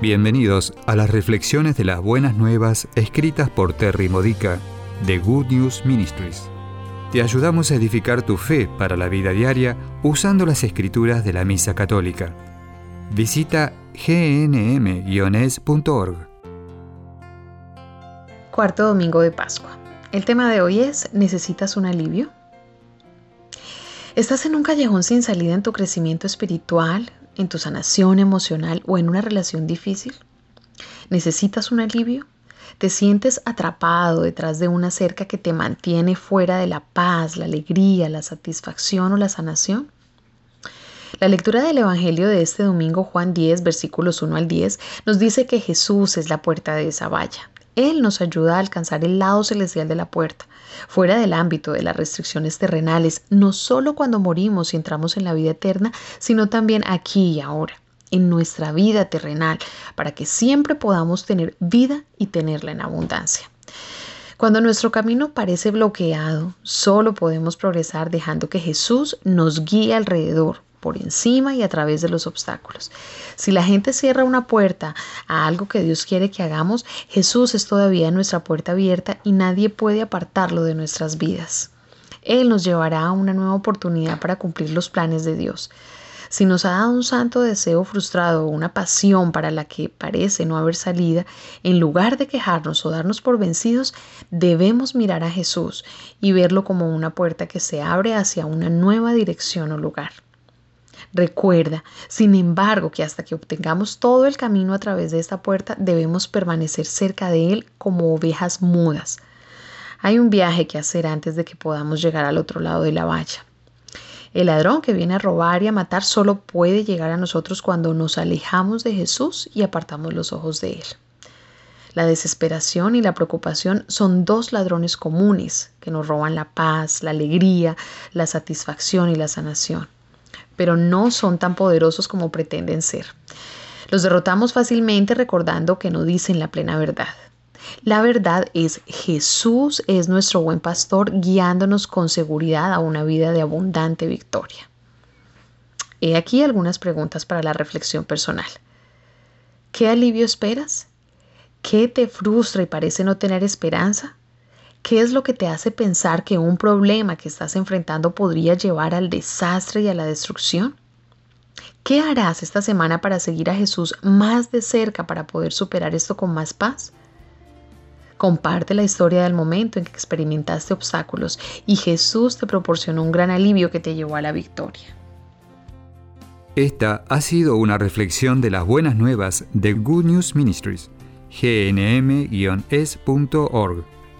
Bienvenidos a las reflexiones de las buenas nuevas escritas por Terry Modica de Good News Ministries. Te ayudamos a edificar tu fe para la vida diaria usando las escrituras de la Misa Católica. Visita gnm-es.org. Cuarto domingo de Pascua. El tema de hoy es ¿Necesitas un alivio? ¿Estás en un callejón sin salida en tu crecimiento espiritual, en tu sanación emocional o en una relación difícil? ¿Necesitas un alivio? ¿Te sientes atrapado detrás de una cerca que te mantiene fuera de la paz, la alegría, la satisfacción o la sanación? La lectura del Evangelio de este domingo, Juan 10, versículos 1 al 10, nos dice que Jesús es la puerta de esa valla. Él nos ayuda a alcanzar el lado celestial de la puerta, fuera del ámbito de las restricciones terrenales, no solo cuando morimos y entramos en la vida eterna, sino también aquí y ahora, en nuestra vida terrenal, para que siempre podamos tener vida y tenerla en abundancia. Cuando nuestro camino parece bloqueado, solo podemos progresar dejando que Jesús nos guíe alrededor, por encima y a través de los obstáculos. Si la gente cierra una puerta a algo que Dios quiere que hagamos, Jesús es todavía nuestra puerta abierta y nadie puede apartarlo de nuestras vidas. Él nos llevará a una nueva oportunidad para cumplir los planes de Dios. Si nos ha dado un santo deseo frustrado o una pasión para la que parece no haber salida, en lugar de quejarnos o darnos por vencidos, debemos mirar a Jesús y verlo como una puerta que se abre hacia una nueva dirección o lugar. Recuerda, sin embargo, que hasta que obtengamos todo el camino a través de esta puerta, debemos permanecer cerca de Él como ovejas mudas. Hay un viaje que hacer antes de que podamos llegar al otro lado de la valla. El ladrón que viene a robar y a matar solo puede llegar a nosotros cuando nos alejamos de Jesús y apartamos los ojos de Él. La desesperación y la preocupación son dos ladrones comunes que nos roban la paz, la alegría, la satisfacción y la sanación pero no son tan poderosos como pretenden ser. Los derrotamos fácilmente recordando que no dicen la plena verdad. La verdad es Jesús es nuestro buen pastor guiándonos con seguridad a una vida de abundante victoria. He aquí algunas preguntas para la reflexión personal. ¿Qué alivio esperas? ¿Qué te frustra y parece no tener esperanza? ¿Qué es lo que te hace pensar que un problema que estás enfrentando podría llevar al desastre y a la destrucción? ¿Qué harás esta semana para seguir a Jesús más de cerca para poder superar esto con más paz? Comparte la historia del momento en que experimentaste obstáculos y Jesús te proporcionó un gran alivio que te llevó a la victoria. Esta ha sido una reflexión de las buenas nuevas de Good News Ministries, gnm-es.org.